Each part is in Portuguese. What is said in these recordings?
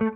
Olá,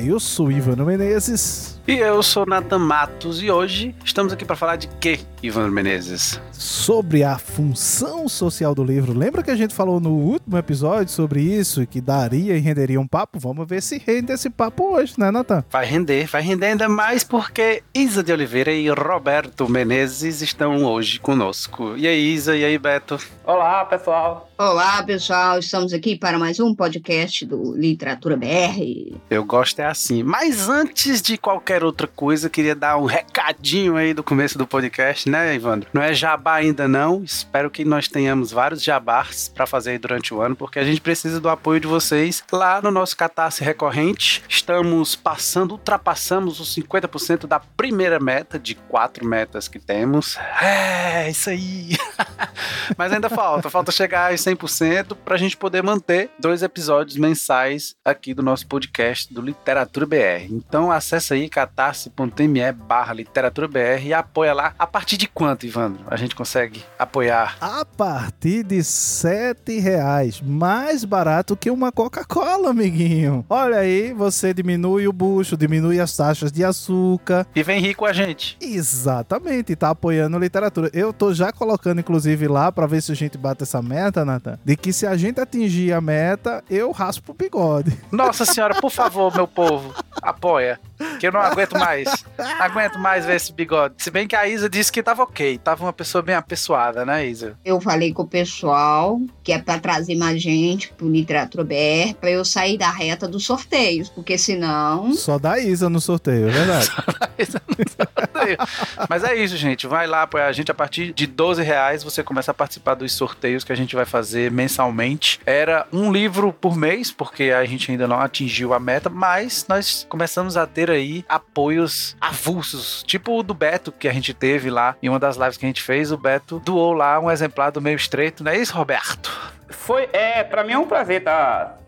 eu sou Ivano Menezes. E eu sou Nathan Matos e hoje estamos aqui para falar de quê, Ivano Menezes? Sobre a função social do livro. Lembra que a gente falou no último episódio sobre isso e que daria e renderia um papo? Vamos ver se rende esse papo hoje, né, Nathan? Vai render, vai render ainda mais porque Isa de Oliveira e Roberto Menezes estão hoje conosco. E aí, Isa, e aí, Beto? Olá, pessoal. Olá, pessoal. Estamos aqui para mais um podcast do Literatura BR. Eu gosto é assim. Mas antes de qualquer outra coisa, queria dar um recadinho aí do começo do podcast, né, Ivandro? Não é jabá ainda não. Espero que nós tenhamos vários jabás para fazer aí durante o ano, porque a gente precisa do apoio de vocês lá no nosso Catarse recorrente. Estamos passando, ultrapassamos os 50% da primeira meta de quatro metas que temos. É, isso aí. Mas ainda falta, falta chegar aos 100% para a gente poder manter dois episódios mensais aqui do nosso podcast do Literatura BR. Então acessa aí catarse.me barra literatura BR e apoia lá. A partir de quanto, Ivandro, a gente consegue apoiar? A partir de sete reais, mais barato que uma Coca-Cola, amiguinho. Olha aí, você diminui o bucho, diminui as taxas de açúcar. E vem rico a gente. Exatamente, tá apoiando literatura. Eu tô já colocando, inclusive, lá para ver se a gente bate essa meta, Nathan, de que se a gente atingir a meta, eu raspo o bigode. Nossa senhora, por favor, meu povo, apoia. Que eu não aguento mais. Aguento mais ver esse bigode. Se bem que a Isa disse que tava ok. Tava uma pessoa bem apessoada, né, Isa? Eu falei com o pessoal que é para trazer mais gente pro Literatura BR para eu sair da reta dos sorteios, porque senão. Só da Isa no sorteio, é verdade. Mas é isso, gente. Vai lá apoiar a gente. A partir de 12 reais você começa a participar dos sorteios que a gente vai fazer mensalmente. Era um livro por mês, porque a gente ainda não atingiu a meta, mas nós começamos a ter aí apoios avulsos, tipo o do Beto que a gente teve lá em uma das lives que a gente fez. O Beto doou lá um exemplar do meio estreito, não é isso, Roberto? Foi, é, para mim é um prazer estar tá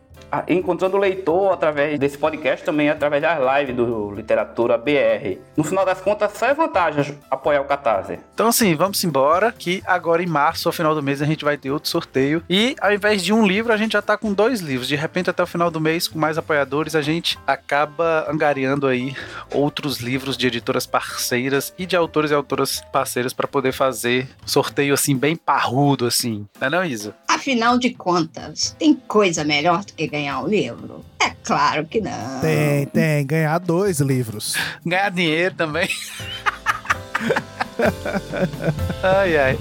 encontrando o leitor através desse podcast, também através das lives do Literatura BR. No final das contas, só é vantagem apoiar o Catarse. Então, assim, vamos embora, que agora em março, ao final do mês, a gente vai ter outro sorteio. E ao invés de um livro, a gente já tá com dois livros. De repente, até o final do mês, com mais apoiadores, a gente acaba angariando aí outros livros de editoras parceiras e de autores e autoras parceiras para poder fazer sorteio, assim, bem parrudo, assim. Não é não, Isa? Afinal de contas, tem coisa melhor do que ganhar um livro? É claro que não. Tem, tem. Ganhar dois livros. Ganhar dinheiro também. ai, ai.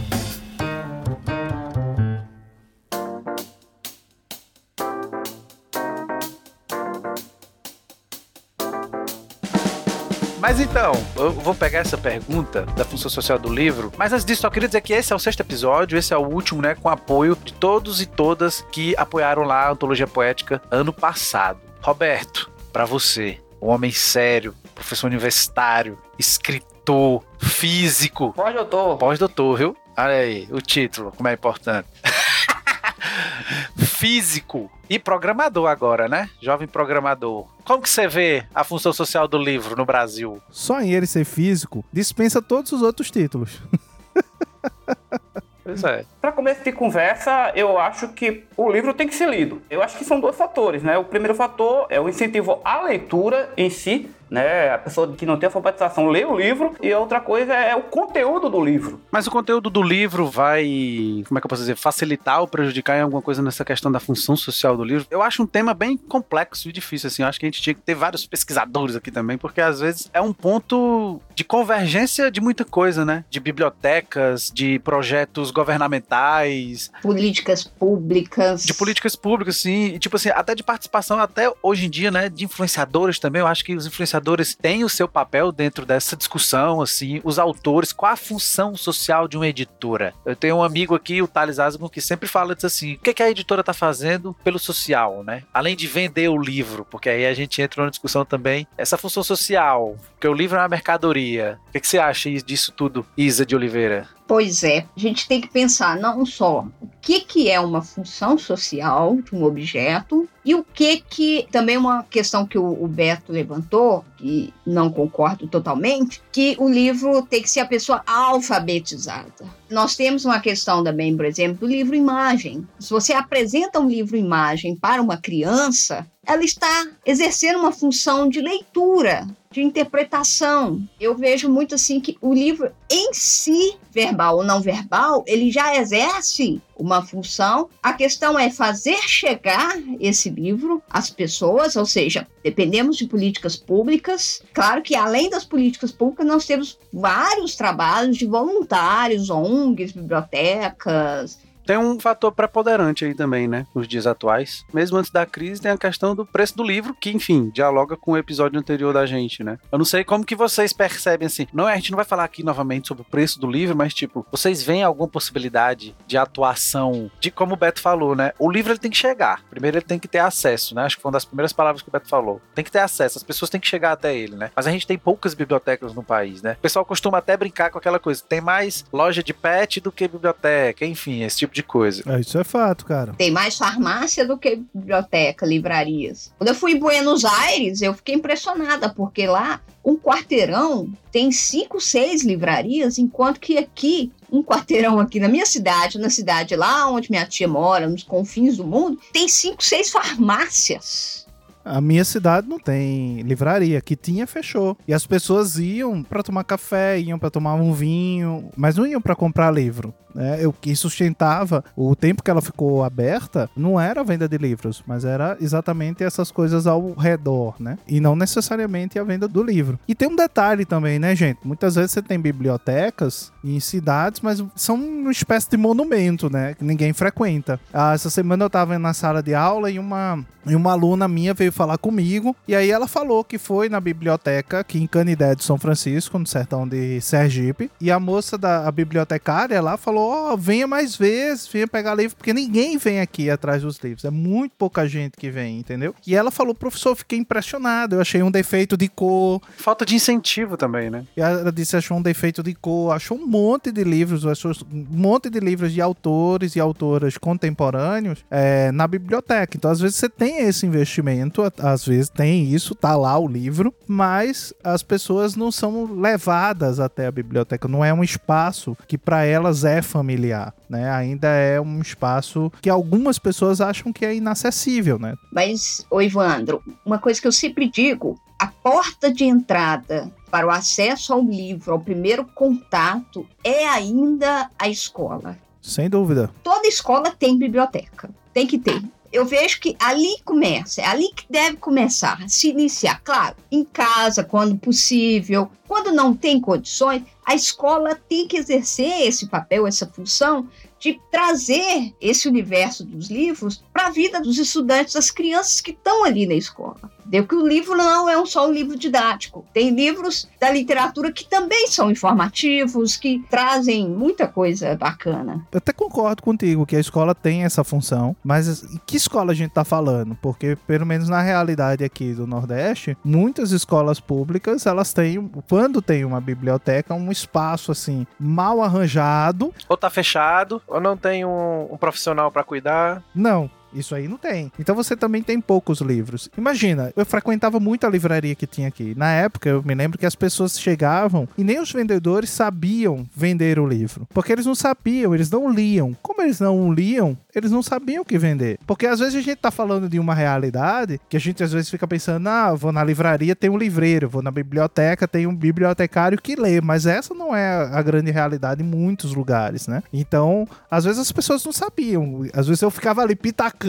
Mas então, eu vou pegar essa pergunta da função social do livro, mas antes disso, só queria dizer que esse é o sexto episódio, esse é o último, né, com apoio de todos e todas que apoiaram lá a Antologia Poética ano passado. Roberto, para você, um homem sério, professor universitário, escritor, físico. Pós-doutor. Pós-doutor, viu? Olha aí, o título, como é importante. físico e programador agora, né? Jovem programador. Como que você vê a função social do livro no Brasil? Só em ele ser físico dispensa todos os outros títulos. Pois é. Para começo de conversa, eu acho que o livro tem que ser lido. Eu acho que são dois fatores, né? O primeiro fator é o incentivo à leitura em si, né? A pessoa que não tem alfabetização lê o livro e outra coisa é o conteúdo do livro. Mas o conteúdo do livro vai, como é que eu posso dizer, facilitar ou prejudicar em alguma coisa nessa questão da função social do livro? Eu acho um tema bem complexo e difícil, assim. Eu acho que a gente tinha que ter vários pesquisadores aqui também, porque às vezes é um ponto de convergência de muita coisa, né? De bibliotecas, de projetos governamentais, políticas públicas. De políticas públicas, sim. E, tipo assim, até de participação, até hoje em dia, né? De influenciadores também. Eu acho que os influenciadores têm o seu papel dentro dessa discussão, assim. Os autores, qual a função social de uma editora? Eu tenho um amigo aqui, o Thales Asgon, que sempre fala disso assim: o que, que a editora tá fazendo pelo social, né? Além de vender o livro, porque aí a gente entra numa discussão também. Essa função social, porque o livro é uma mercadoria. O que, que você acha disso tudo, Isa de Oliveira? Pois é, a gente tem que pensar não só o que, que é uma função social de um objeto e o que que também uma questão que o, o Beto levantou, que não concordo totalmente, que o livro tem que ser a pessoa alfabetizada. Nós temos uma questão também, por exemplo, do livro imagem. Se você apresenta um livro imagem para uma criança, ela está exercendo uma função de leitura, de interpretação. Eu vejo muito assim que o livro em si, verbal ou não verbal, ele já exerce uma função. A questão é fazer chegar esse livro às pessoas, ou seja, dependemos de políticas públicas. Claro que além das políticas públicas, nós temos vários trabalhos de voluntários, ONGs, bibliotecas, tem um fator preponderante aí também, né? Nos dias atuais. Mesmo antes da crise, tem a questão do preço do livro, que, enfim, dialoga com o episódio anterior da gente, né? Eu não sei como que vocês percebem assim. Não, a gente não vai falar aqui novamente sobre o preço do livro, mas, tipo, vocês veem alguma possibilidade de atuação, de como o Beto falou, né? O livro ele tem que chegar. Primeiro ele tem que ter acesso, né? Acho que foi uma das primeiras palavras que o Beto falou. Tem que ter acesso, as pessoas têm que chegar até ele, né? Mas a gente tem poucas bibliotecas no país, né? O pessoal costuma até brincar com aquela coisa. Tem mais loja de pet do que biblioteca, enfim, esse tipo de coisa. É, isso é fato, cara. Tem mais farmácia do que biblioteca, livrarias. Quando eu fui em Buenos Aires, eu fiquei impressionada, porque lá um quarteirão tem cinco, seis livrarias, enquanto que aqui um quarteirão aqui na minha cidade, na cidade lá onde minha tia mora, nos confins do mundo, tem cinco, seis farmácias. A minha cidade não tem livraria. Que tinha, fechou. E as pessoas iam para tomar café, iam para tomar um vinho, mas não iam para comprar livro. Né? O que sustentava o tempo que ela ficou aberta não era a venda de livros, mas era exatamente essas coisas ao redor, né? E não necessariamente a venda do livro. E tem um detalhe também, né, gente? Muitas vezes você tem bibliotecas em cidades, mas são uma espécie de monumento, né? Que ninguém frequenta. Ah, essa semana eu tava na sala de aula e uma, e uma aluna minha veio falar comigo. E aí ela falou que foi na biblioteca aqui em Canidé de São Francisco, no sertão de Sergipe. E a moça da a bibliotecária lá falou: Ó, oh, venha mais vezes, venha pegar livro, porque ninguém vem aqui atrás dos livros. É muito pouca gente que vem, entendeu? E ela falou: professor, fiquei impressionado. Eu achei um defeito de cor. Falta de incentivo também, né? E ela disse: achou um defeito de cor, achou um monte de livros, achou um monte de livros de autores e autoras contemporâneos é, na biblioteca. Então, às vezes, você tem esse investimento às vezes tem isso, tá lá o livro, mas as pessoas não são levadas até a biblioteca, não é um espaço que para elas é familiar, né? Ainda é um espaço que algumas pessoas acham que é inacessível, né? Mas, ô Ivandro, uma coisa que eu sempre digo, a porta de entrada para o acesso ao livro, ao primeiro contato, é ainda a escola. Sem dúvida. Toda escola tem biblioteca. Tem que ter eu vejo que ali começa, é ali que deve começar, se iniciar. Claro, em casa, quando possível, quando não tem condições, a escola tem que exercer esse papel, essa função de trazer esse universo dos livros para a vida dos estudantes, das crianças que estão ali na escola. Deu que o livro não é um só um livro didático. Tem livros da literatura que também são informativos, que trazem muita coisa bacana. Eu até concordo contigo que a escola tem essa função, mas em que escola a gente está falando? Porque, pelo menos na realidade aqui do Nordeste, muitas escolas públicas, elas têm, quando tem uma biblioteca, um espaço assim, mal arranjado. Ou tá fechado, ou não tem um, um profissional para cuidar. Não. Isso aí não tem. Então você também tem poucos livros. Imagina, eu frequentava muito a livraria que tinha aqui. Na época, eu me lembro que as pessoas chegavam e nem os vendedores sabiam vender o livro. Porque eles não sabiam, eles não liam. Como eles não liam, eles não sabiam o que vender. Porque às vezes a gente tá falando de uma realidade que a gente às vezes fica pensando, ah, vou na livraria, tem um livreiro, vou na biblioteca, tem um bibliotecário que lê. Mas essa não é a grande realidade em muitos lugares, né? Então, às vezes as pessoas não sabiam. Às vezes eu ficava ali pitacando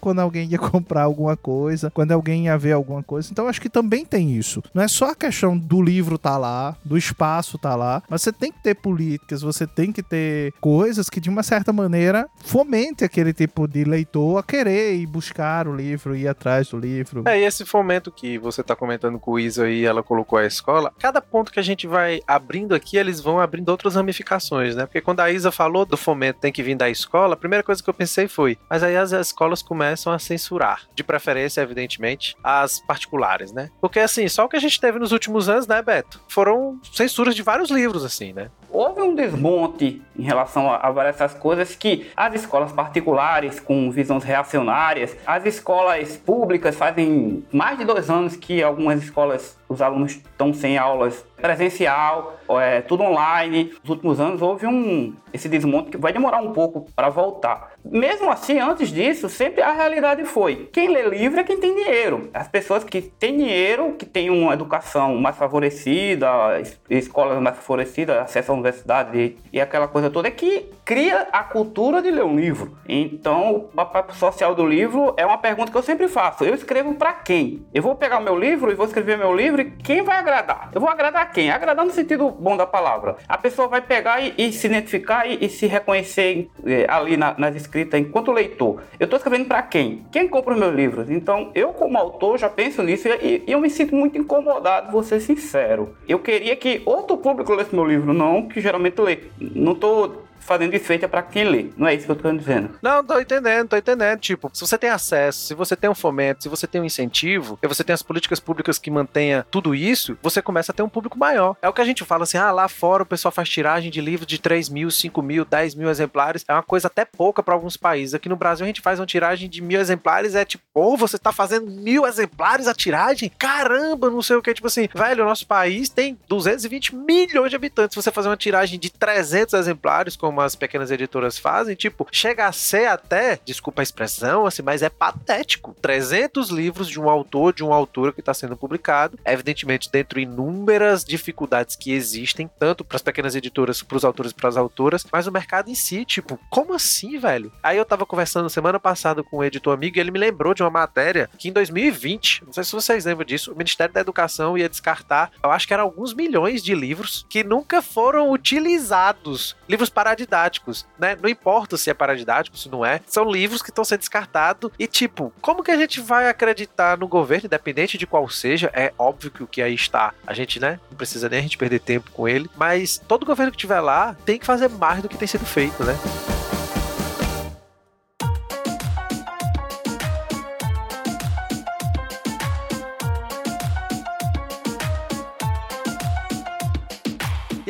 quando alguém ia comprar alguma coisa, quando alguém ia ver alguma coisa. Então acho que também tem isso. Não é só a questão do livro tá lá, do espaço tá lá, mas você tem que ter políticas, você tem que ter coisas que de uma certa maneira fomente aquele tipo de leitor a querer ir buscar o livro, ir atrás do livro. É, e esse fomento que você tá comentando com o Isa aí, ela colocou a escola, cada ponto que a gente vai abrindo aqui, eles vão abrindo outras ramificações, né? Porque quando a Isa falou do fomento tem que vir da escola, a primeira coisa que eu pensei foi, mas aí as escolas começam a censurar. De preferência, evidentemente, as particulares, né? Porque, assim, só o que a gente teve nos últimos anos, né, Beto? Foram censuras de vários livros, assim, né? Houve um desmonte em relação a, várias coisas que as escolas particulares com visões reacionárias, as escolas públicas fazem mais de dois anos que algumas escolas os alunos estão sem aulas presencial, é, tudo online. Nos últimos anos houve um esse desmonte que vai demorar um pouco para voltar. Mesmo assim, antes disso, sempre a realidade foi: quem lê livro é quem tem dinheiro. As pessoas que têm dinheiro, que têm uma educação mais favorecida, escolas mais favorecidas, acesso universidade e aquela coisa toda, é que cria a cultura de ler um livro. Então, o papel social do livro é uma pergunta que eu sempre faço. Eu escrevo para quem? Eu vou pegar o meu livro e vou escrever meu livro e quem vai agradar? Eu vou agradar quem? Agradar no sentido bom da palavra. A pessoa vai pegar e, e se identificar e, e, se reconhecer é, ali na, nas escritas enquanto leitor. Eu estou escrevendo para quem? Quem compra os meus livros? Então, eu como autor já penso nisso e, e eu me sinto muito incomodado, vou ser sincero. Eu queria que outro público lesse meu livro, não que geralmente lê. Não estou fazendo desfeita para quem lê. Não é isso que eu tô dizendo. Não, tô entendendo, tô entendendo. Tipo, se você tem acesso, se você tem um fomento, se você tem um incentivo, e você tem as políticas públicas que mantenha tudo isso, você começa a ter um público maior. É o que a gente fala assim, ah, lá fora o pessoal faz tiragem de livros de 3 mil, 5 mil, 10 mil exemplares. É uma coisa até pouca para alguns países. Aqui no Brasil a gente faz uma tiragem de mil exemplares, é tipo, oh, você tá fazendo mil exemplares a tiragem? Caramba, não sei o que. Tipo assim, velho, o nosso país tem 220 milhões de habitantes. Se você fazer uma tiragem de 300 exemplares, como como as pequenas editoras fazem, tipo, chega a ser até, desculpa a expressão, assim, mas é patético. 300 livros de um autor, de uma autora que está sendo publicado, evidentemente dentro de inúmeras dificuldades que existem, tanto para as pequenas editoras, para os autores e para as autoras, mas o mercado em si, tipo, como assim, velho? Aí eu tava conversando semana passada com um editor amigo e ele me lembrou de uma matéria que em 2020, não sei se vocês lembram disso, o Ministério da Educação ia descartar, eu acho que eram alguns milhões de livros que nunca foram utilizados. Livros para paradidáticos, né? Não importa se é paradidático, se não é. São livros que estão sendo descartados. E, tipo, como que a gente vai acreditar no governo, independente de qual seja? É óbvio que o que aí está, a gente, né? Não precisa nem a gente perder tempo com ele. Mas todo governo que tiver lá tem que fazer mais do que tem sido feito, né?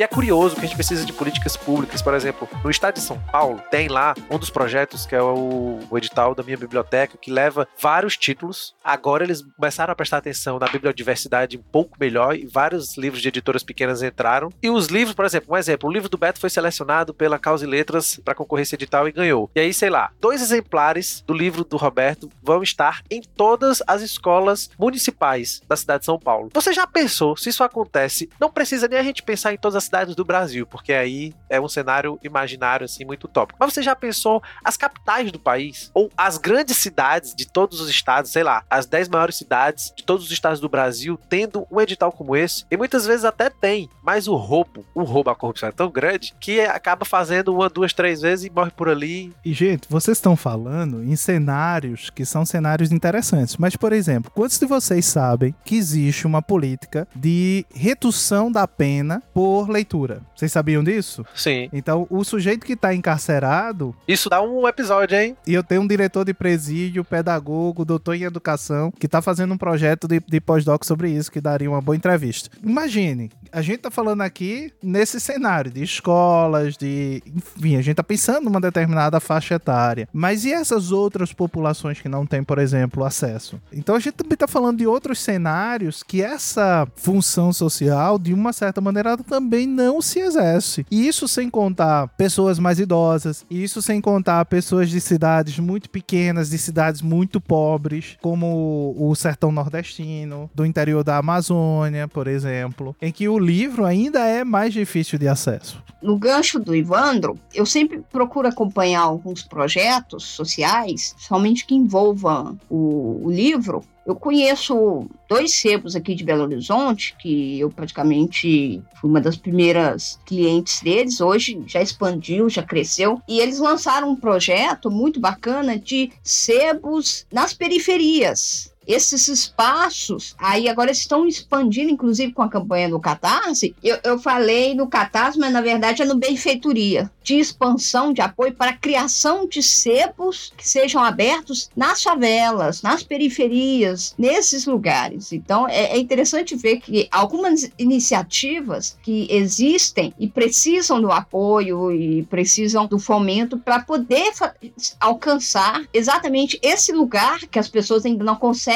E é curioso que a gente precisa de políticas públicas. Por exemplo, no estado de São Paulo, tem lá um dos projetos que é o, o edital da minha biblioteca, que leva vários títulos. Agora eles começaram a prestar atenção na bibliodiversidade um pouco melhor e vários livros de editoras pequenas entraram. E os livros, por exemplo, um exemplo, o livro do Beto foi selecionado pela Causa e Letras para concorrência edital e ganhou. E aí, sei lá, dois exemplares do livro do Roberto vão estar em todas as escolas municipais da cidade de São Paulo. Você já pensou se isso acontece? Não precisa nem a gente pensar em todas as cidades do Brasil, porque aí é um cenário imaginário assim muito utópico. Mas você já pensou as capitais do país ou as grandes cidades de todos os estados, sei lá, as 10 maiores cidades de todos os estados do Brasil tendo um edital como esse? E muitas vezes até tem, mas o roubo, o roubo à corrupção é tão grande que acaba fazendo uma, duas, três vezes e morre por ali. E gente, vocês estão falando em cenários que são cenários interessantes, mas por exemplo, quantos de vocês sabem que existe uma política de redução da pena por leitura. Vocês sabiam disso? Sim. Então, o sujeito que tá encarcerado. Isso dá um episódio, hein? E eu tenho um diretor de presídio, pedagogo, doutor em educação, que tá fazendo um projeto de, de pós-doc sobre isso, que daria uma boa entrevista. Imagine, a gente tá falando aqui nesse cenário de escolas, de. Enfim, a gente tá pensando numa determinada faixa etária. Mas e essas outras populações que não têm, por exemplo, acesso? Então a gente também tá falando de outros cenários que essa função social, de uma certa maneira, também não se exerce. E isso sem contar pessoas mais idosas, e isso sem contar pessoas de cidades muito pequenas, de cidades muito pobres, como o sertão nordestino, do interior da Amazônia, por exemplo, em que o livro ainda é mais difícil de acesso. No gancho do Ivandro, eu sempre procuro acompanhar alguns projetos sociais, somente que envolvam o, o livro, eu conheço dois sebos aqui de Belo Horizonte, que eu praticamente fui uma das primeiras clientes deles. Hoje já expandiu, já cresceu. E eles lançaram um projeto muito bacana de sebos nas periferias esses espaços, aí agora estão expandindo, inclusive com a campanha do Catarse. Eu, eu falei no Catarse, mas na verdade é no Benfeitoria, de expansão de apoio para a criação de sebos que sejam abertos nas favelas, nas periferias, nesses lugares. Então é, é interessante ver que algumas iniciativas que existem e precisam do apoio e precisam do fomento para poder alcançar exatamente esse lugar que as pessoas ainda não conseguem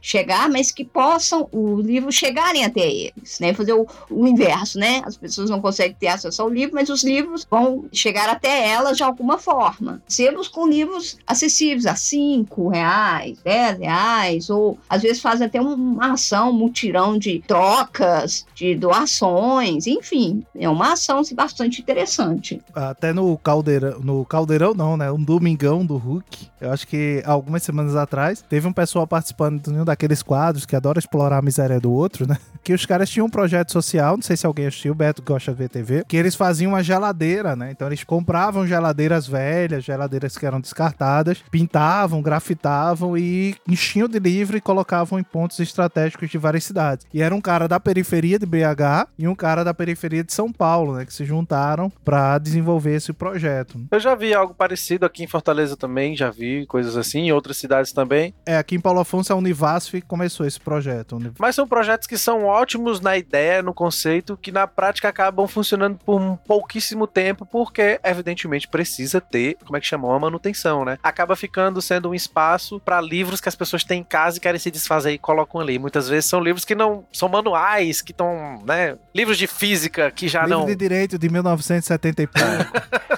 chegar, mas que possam o livro chegarem até eles, né? Fazer o, o inverso, né? As pessoas não conseguem ter acesso ao livro, mas os livros vão chegar até elas de alguma forma. Sebos com livros acessíveis a cinco reais, dez reais, ou às vezes fazem até uma ação, um mutirão de trocas, de doações, enfim, é uma ação assim, bastante interessante. Até no caldeirão, no caldeirão não, né? Um domingão do Hulk, eu acho que algumas semanas atrás, teve um pessoal participando de um daqueles quadros que adora explorar a miséria do outro, né? Que os caras tinham um projeto social, não sei se alguém assistiu, o Beto gosta de ver TV, que eles faziam uma geladeira, né? Então eles compravam geladeiras velhas, geladeiras que eram descartadas, pintavam, grafitavam e enchiam de livro e colocavam em pontos estratégicos de várias cidades. E era um cara da periferia de BH e um cara da periferia de São Paulo, né? Que se juntaram para desenvolver esse projeto. Eu já vi algo parecido aqui em Fortaleza também, já vi coisas assim, em outras cidades também. É, aqui em Paulo Afonso a Univasf começou esse projeto. Mas são projetos que são ótimos na ideia, no conceito, que na prática acabam funcionando por um pouquíssimo tempo, porque evidentemente precisa ter, como é que chamou, a manutenção, né? Acaba ficando sendo um espaço para livros que as pessoas têm em casa e querem se desfazer e colocam ali. Muitas vezes são livros que não são manuais, que estão, né? Livros de física que já Livro não. de direito de 1970 e pouco.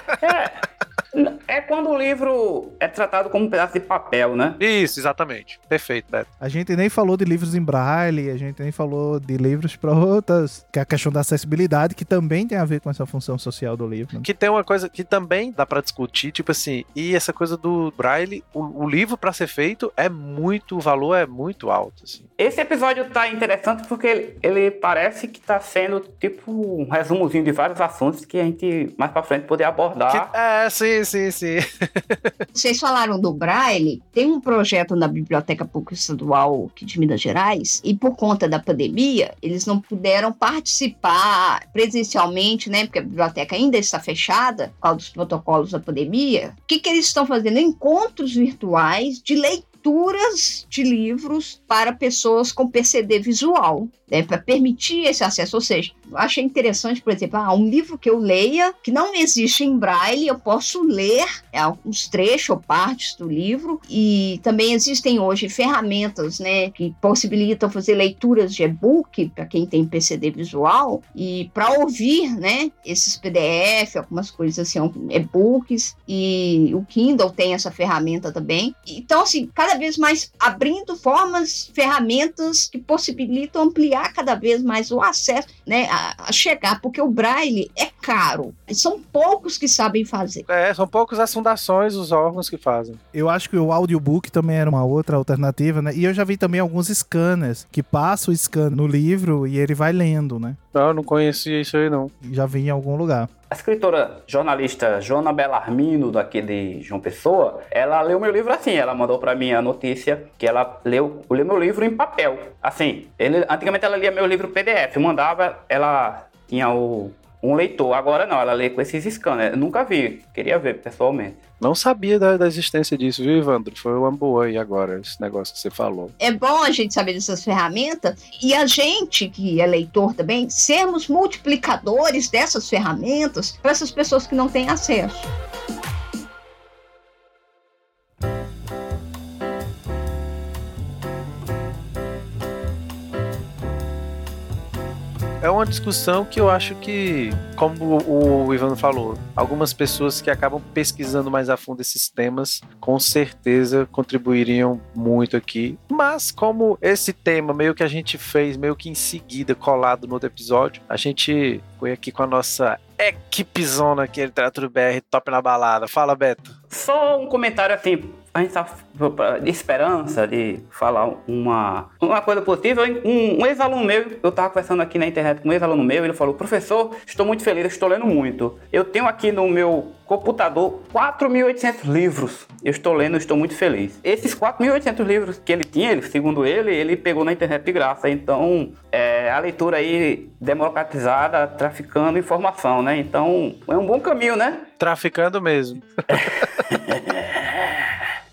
É. Quando o livro é tratado como um pedaço de papel, né? Isso, exatamente. Perfeito, Beto. A gente nem falou de livros em braille, a gente nem falou de livros para outras, que é a questão da acessibilidade, que também tem a ver com essa função social do livro. né? Que tem uma coisa que também dá pra discutir, tipo assim, e essa coisa do braille, o, o livro pra ser feito é muito, o valor é muito alto, assim. Esse episódio tá interessante porque ele, ele parece que tá sendo tipo um resumozinho de vários assuntos que a gente mais pra frente poder abordar. Que- é, sim, sim, sim. Vocês falaram do Braille, tem um projeto na Biblioteca Pública Estadual aqui de Minas Gerais, e por conta da pandemia, eles não puderam participar presencialmente, né? Porque a biblioteca ainda está fechada por causa dos protocolos da pandemia. O que, que eles estão fazendo? Encontros virtuais de leituras de livros para pessoas com PCD visual, né, para permitir esse acesso. Ou seja, achei interessante, por exemplo, ah, um livro que eu leia que não existe em braille, eu posso ler é, alguns trechos ou partes do livro. E também existem hoje ferramentas né, que possibilitam fazer leituras de e-book para quem tem PCD visual e para ouvir né, esses PDF, algumas coisas assim, e-books. E o Kindle tem essa ferramenta também. Então, assim, cada vez mais abrindo formas, ferramentas que possibilitam ampliar cada vez mais o acesso né, a, chegar, porque o braille é caro. São poucos que sabem fazer. É, são poucas as fundações, os órgãos que fazem. Eu acho que o audiobook também era uma outra alternativa, né? E eu já vi também alguns scanners que passam o scan no livro e ele vai lendo, né? Não, eu não conhecia isso aí, não. Já vi em algum lugar. A escritora jornalista Joana Bellarmino, daqui de João Pessoa, ela leu meu livro assim. Ela mandou pra mim a notícia que ela leu, leu meu livro em papel. Assim, ele, antigamente ela lia meu livro PDF, mandava, ela tinha o, um leitor. Agora não, ela lê com esses scanners. Eu nunca vi, queria ver pessoalmente. Não sabia da, da existência disso, viu, Evandro? Foi uma boa aí agora, esse negócio que você falou. É bom a gente saber dessas ferramentas e a gente, que é leitor também, sermos multiplicadores dessas ferramentas para essas pessoas que não têm acesso. Uma discussão que eu acho que, como o, Ivan falou, algumas pessoas que acabam pesquisando mais a fundo esses temas, com certeza contribuiriam muito aqui. Mas como esse tema meio que a gente fez, meio que em seguida, colado no outro episódio, a gente foi aqui com a nossa equipezona aqui, Literatura BR, top na balada. Fala, Beto. Só um comentário assim, a gente tá de esperança, de falar uma, uma coisa positiva. Um, um ex-aluno meu, eu tava conversando aqui na internet com um ex-aluno meu, ele falou: professor, estou muito feliz, estou lendo muito. Eu tenho aqui no meu computador 4.800 livros. Eu estou lendo, estou muito feliz. Esses 4.800 livros que ele tinha, ele, segundo ele, ele pegou na internet de graça. Então, é, a leitura aí democratizada, traficando informação, né? Então, é um bom caminho, né? Traficando mesmo.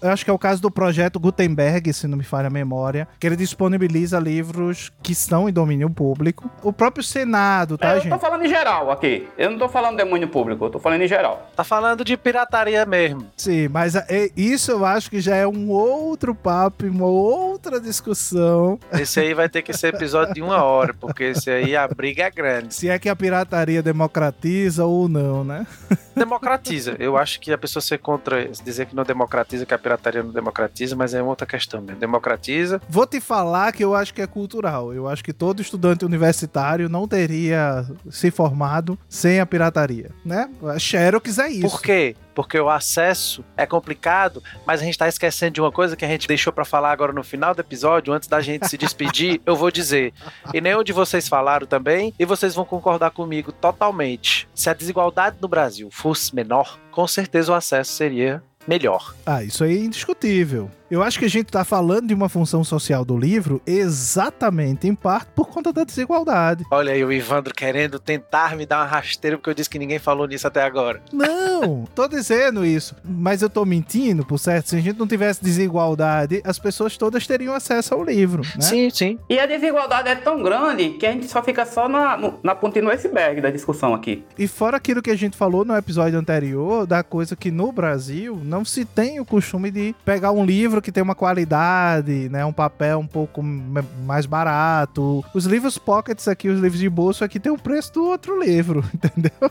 Eu acho que é o caso do projeto Gutenberg, se não me falha a memória, que ele disponibiliza livros que estão em domínio público. O próprio Senado, tá, é, eu gente? Eu tô falando em geral aqui. Eu não tô falando de domínio público, eu tô falando em geral. Tá falando de pirataria mesmo. Sim, mas é, isso eu acho que já é um outro papo, uma outra discussão. Esse aí vai ter que ser episódio de uma hora, porque esse aí a briga é grande. Se é que a pirataria democratiza ou não, né? Democratiza. Eu acho que a pessoa ser contra dizer que não democratiza, que a pirataria não democratiza, mas é outra questão mesmo. Democratiza. Vou te falar que eu acho que é cultural. Eu acho que todo estudante universitário não teria se formado sem a pirataria, né? Xerox é isso. Por quê? Porque o acesso é complicado, mas a gente está esquecendo de uma coisa que a gente deixou para falar agora no final do episódio, antes da gente se despedir, eu vou dizer. E nem onde vocês falaram também, e vocês vão concordar comigo totalmente. Se a desigualdade no Brasil fosse menor, com certeza o acesso seria melhor. Ah, isso aí é indiscutível. Eu acho que a gente está falando de uma função social do livro exatamente, em parte, por conta da desigualdade. Olha aí o Ivandro querendo tentar me dar uma rasteira porque eu disse que ninguém falou nisso até agora. Não, tô dizendo isso. Mas eu tô mentindo, por certo. Se a gente não tivesse desigualdade, as pessoas todas teriam acesso ao livro, né? Sim, sim. E a desigualdade é tão grande que a gente só fica só na, no, na pontinha do iceberg da discussão aqui. E fora aquilo que a gente falou no episódio anterior, da coisa que no Brasil não se tem o costume de pegar um livro livro que tem uma qualidade, né? Um papel um pouco mais barato. Os livros pockets aqui, os livros de bolso aqui tem o preço do outro livro, entendeu?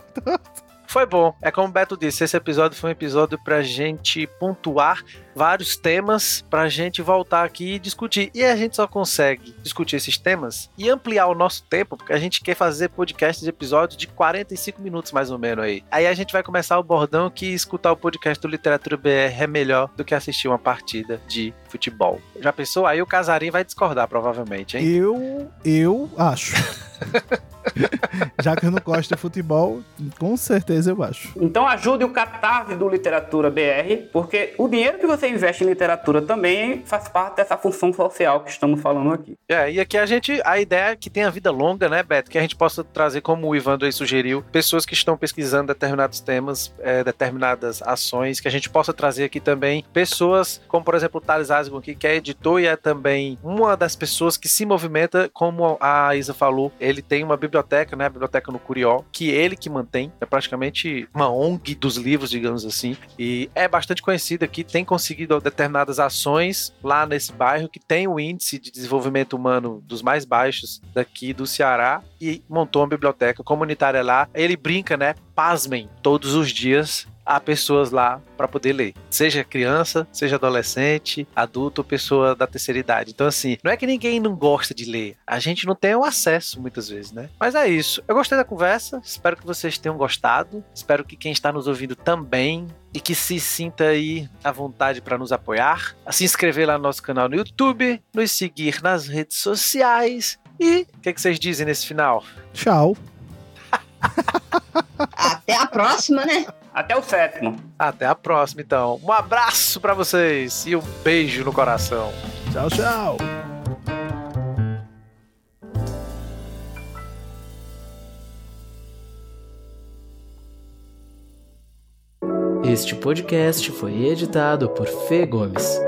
Foi bom. É como o Beto disse, esse episódio foi um episódio pra gente pontuar vários temas pra gente voltar aqui e discutir. E a gente só consegue discutir esses temas e ampliar o nosso tempo, porque a gente quer fazer podcasts de episódios de 45 minutos mais ou menos aí. Aí a gente vai começar o bordão que escutar o podcast do Literatura BR é melhor do que assistir uma partida de futebol. Já pensou? Aí o Casarim vai discordar provavelmente, hein? Eu, eu acho. Já que eu não gosto de futebol, com certeza eu acho. Então ajude o Catarse do Literatura BR, porque o dinheiro que você investe em literatura também faz parte dessa função social que estamos falando aqui. É, e aqui a gente, a ideia é que tenha vida longa, né, Beto? Que a gente possa trazer, como o Ivandro aí sugeriu, pessoas que estão pesquisando determinados temas, é, determinadas ações, que a gente possa trazer aqui também pessoas, como por exemplo o Thales Asgon, que é editor e é também uma das pessoas que se movimenta, como a Isa falou, ele tem uma biblioteca, né, a biblioteca no Curió, que ele que mantém, é praticamente uma ONG dos livros, digamos assim, e é bastante conhecido aqui, tem conseguido determinadas ações lá nesse bairro que tem o índice de desenvolvimento humano dos mais baixos daqui do Ceará e montou uma biblioteca comunitária lá. Ele brinca, né? Pasmem, todos os dias há pessoas lá para poder ler. Seja criança, seja adolescente, adulto ou pessoa da terceira idade. Então, assim, não é que ninguém não gosta de ler. A gente não tem o acesso muitas vezes, né? Mas é isso. Eu gostei da conversa. Espero que vocês tenham gostado. Espero que quem está nos ouvindo também e que se sinta aí à vontade para nos apoiar, a se inscrever lá no nosso canal no YouTube, nos seguir nas redes sociais e o que, é que vocês dizem nesse final? Tchau. Até a próxima, né? Até o sétimo. Até a próxima, então. Um abraço para vocês e um beijo no coração. Tchau, tchau. Este podcast foi editado por Fê Gomes.